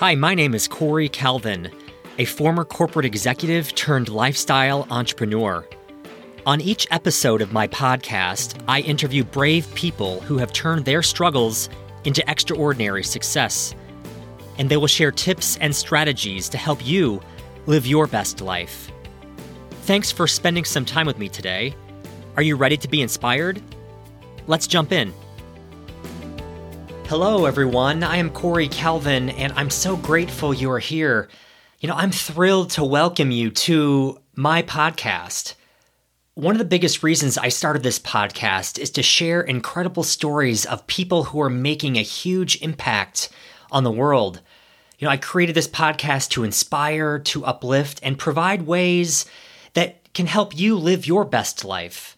Hi, my name is Cory Calvin, a former corporate executive turned lifestyle entrepreneur. On each episode of my podcast, I interview brave people who have turned their struggles into extraordinary success. And they will share tips and strategies to help you live your best life. Thanks for spending some time with me today. Are you ready to be inspired? Let's jump in. Hello, everyone. I am Cory Calvin, and I'm so grateful you are here. You know, I'm thrilled to welcome you to my podcast. One of the biggest reasons I started this podcast is to share incredible stories of people who are making a huge impact on the world. You know, I created this podcast to inspire, to uplift, and provide ways that can help you live your best life.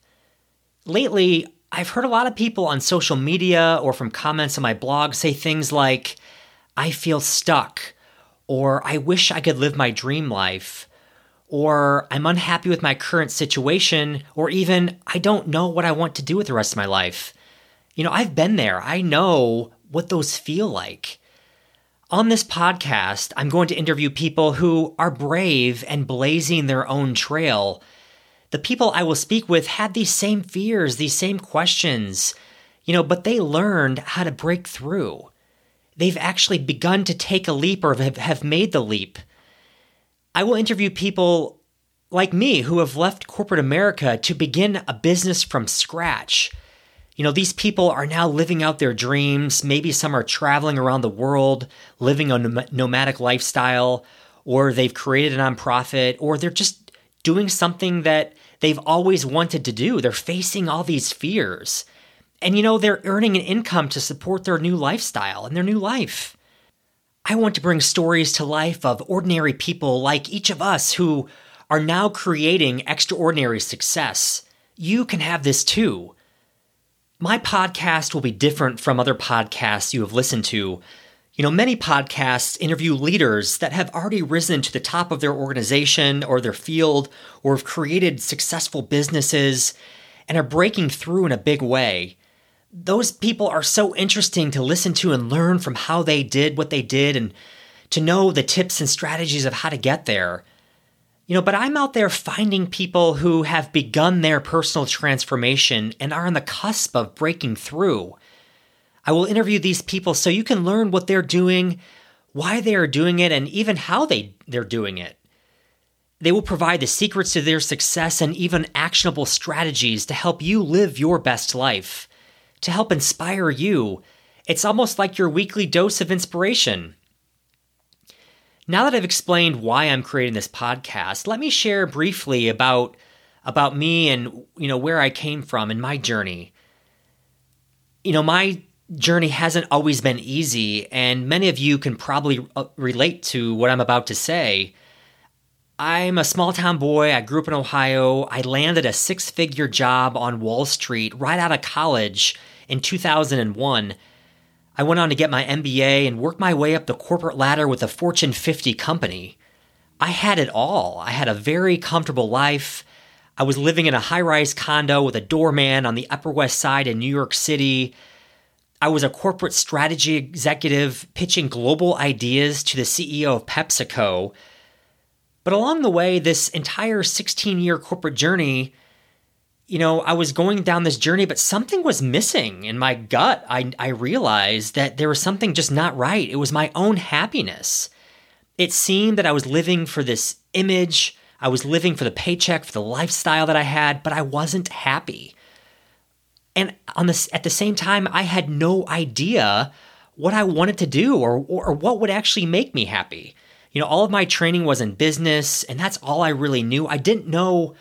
Lately, I've heard a lot of people on social media or from comments on my blog say things like, I feel stuck, or I wish I could live my dream life, or I'm unhappy with my current situation, or even I don't know what I want to do with the rest of my life. You know, I've been there. I know what those feel like. On this podcast, I'm going to interview people who are brave and blazing their own trail the people I will speak with had these same fears, these same questions, you know, but they learned how to break through. They've actually begun to take a leap or have made the leap. I will interview people like me who have left corporate America to begin a business from scratch. You know, these people are now living out their dreams. Maybe some are traveling around the world, living a nomadic lifestyle, or they've created a nonprofit, or they're just doing something that they've always wanted to do. They're facing all these fears. And you know, they're earning an income to support their new lifestyle and their new life. I want to bring stories to life of ordinary people like each of us who are now creating extraordinary success. You can have this too. My podcast will be different from other podcasts you have listened to you know, many podcasts interview leaders that have already risen to the top of their organization or their field or have created successful businesses and are breaking through in a big way. Those people are so interesting to listen to and learn from how they did what they did and to know the tips and strategies of how to get there. You know, but I'm out there finding people who have begun their personal transformation and are on the cusp of breaking through. I will interview these people so you can learn what they're doing, why they are doing it, and even how they, they're doing it. They will provide the secrets to their success and even actionable strategies to help you live your best life, to help inspire you. It's almost like your weekly dose of inspiration. Now that I've explained why I'm creating this podcast, let me share briefly about about me and you know where I came from and my journey. You know, my journey hasn't always been easy, and many of you can probably uh, relate to what I'm about to say. I'm a small town boy. I grew up in Ohio. I landed a six figure job on Wall Street right out of college in 2001. I went on to get my MBA and work my way up the corporate ladder with a Fortune 50 company. I had it all. I had a very comfortable life. I was living in a high rise condo with a doorman on the Upper West Side in New York City. I was a corporate strategy executive pitching global ideas to the CEO of PepsiCo. But along the way, this entire 16 year corporate journey, you know, I was going down this journey, but something was missing in my gut. I, I realized that there was something just not right. It was my own happiness. It seemed that I was living for this image, I was living for the paycheck, for the lifestyle that I had, but I wasn't happy. And on this, at the same time, I had no idea what I wanted to do or, or, or what would actually make me happy. You know, all of my training was in business, and that's all I really knew. I didn't know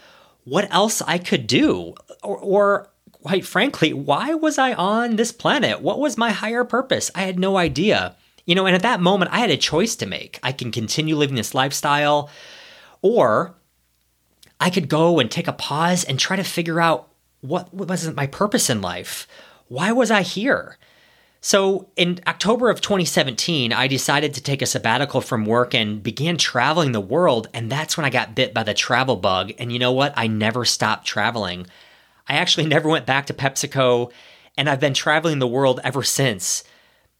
what else I could do, or, or quite frankly, why was I on this planet? What was my higher purpose? I had no idea. You know, and at that moment, I had a choice to make. I can continue living this lifestyle, or I could go and take a pause and try to figure out what wasn't my purpose in life? Why was I here? So, in October of 2017, I decided to take a sabbatical from work and began traveling the world. And that's when I got bit by the travel bug. And you know what? I never stopped traveling. I actually never went back to PepsiCo, and I've been traveling the world ever since.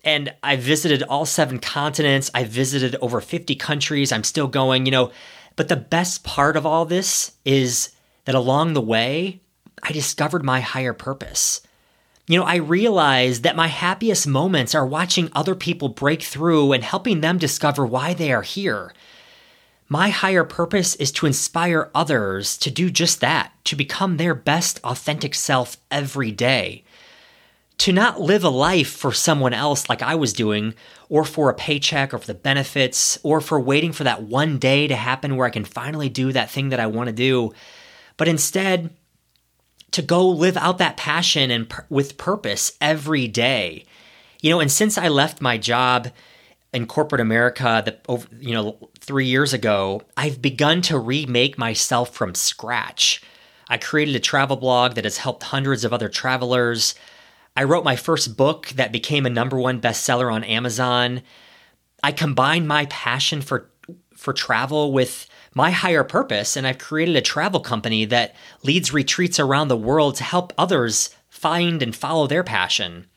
and I visited all seven continents. I visited over 50 countries. I'm still going, you know. But the best part of all this is that along the way, I discovered my higher purpose. You know, I realized that my happiest moments are watching other people break through and helping them discover why they are here. My higher purpose is to inspire others to do just that, to become their best authentic self every day to not live a life for someone else like I was doing, or for a paycheck, or for the benefits, or for waiting for that one day to happen where I can finally do that thing that I want to do, but instead to go live out that passion and p- with purpose every day. You know, and since I left my job in corporate America that over, you know, 3 years ago, I've begun to remake myself from scratch. I created a travel blog that has helped hundreds of other travelers. I wrote my first book that became a number one bestseller on Amazon. I combined my passion for for travel with my higher purpose, and I've created a travel company that leads retreats around the world to help others find and follow their passion.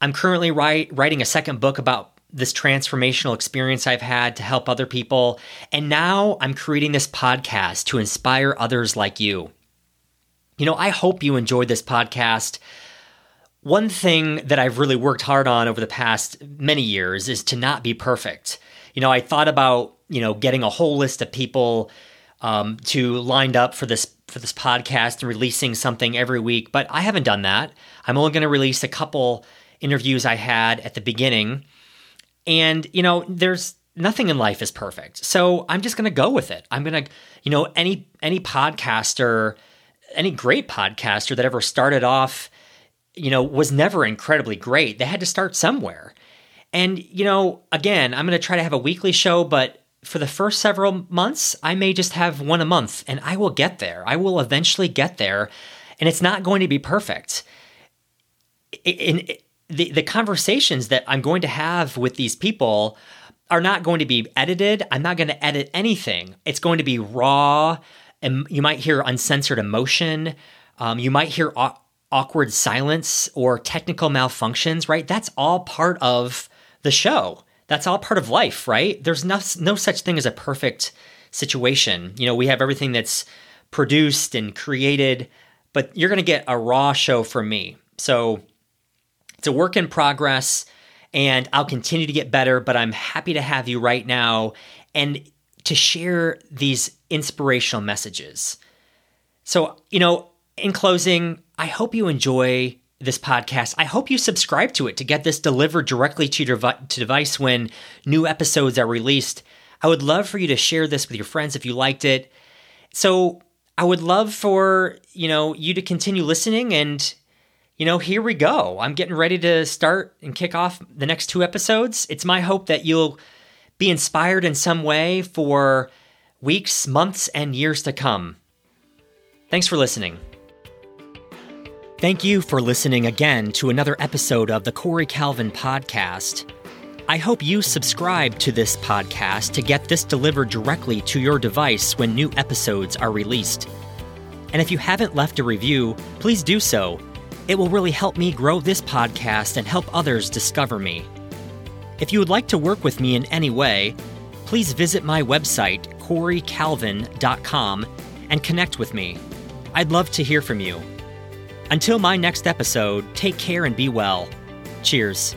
I'm currently writing a second book about this transformational experience I've had to help other people, and now I'm creating this podcast to inspire others like you. You know, I hope you enjoyed this podcast. One thing that I've really worked hard on over the past many years is to not be perfect. You know, I thought about, you know, getting a whole list of people um, to lined up for this for this podcast and releasing something every week, but I haven't done that. I'm only going to release a couple interviews I had at the beginning. And, you know, there's nothing in life is perfect. So I'm just going to go with it. I'm going to, you know, any any podcaster, any great podcaster that ever started off you know, was never incredibly great. They had to start somewhere. And, you know, again, I'm going to try to have a weekly show, but for the first several months, I may just have one a month and I will get there. I will eventually get there. And it's not going to be perfect. In, the, the conversations that I'm going to have with these people are not going to be edited. I'm not going to edit anything. It's going to be raw. And you might hear uncensored emotion. Um, you might hear awkward silence or technical malfunctions, right? That's all part of the show. That's all part of life, right? There's no, no such thing as a perfect situation. You know, we have everything that's produced and created, but you're going to get a raw show from me. So it's a work in progress and I'll continue to get better, but I'm happy to have you right now and to share these inspirational messages. So, you know, in closing, I hope you enjoy this podcast. I hope you subscribe to it to get this delivered directly to your to device when new episodes are released. I would love for you to share this with your friends if you liked it. So, I would love for, you know, you to continue listening and you know, here we go. I'm getting ready to start and kick off the next two episodes. It's my hope that you'll be inspired in some way for weeks, months, and years to come. Thanks for listening. Thank you for listening again to another episode of the Cory Calvin Podcast. I hope you subscribe to this podcast to get this delivered directly to your device when new episodes are released. And if you haven't left a review, please do so. It will really help me grow this podcast and help others discover me. If you would like to work with me in any way, please visit my website, CoryCalvin.com, and connect with me. I'd love to hear from you. Until my next episode, take care and be well. Cheers.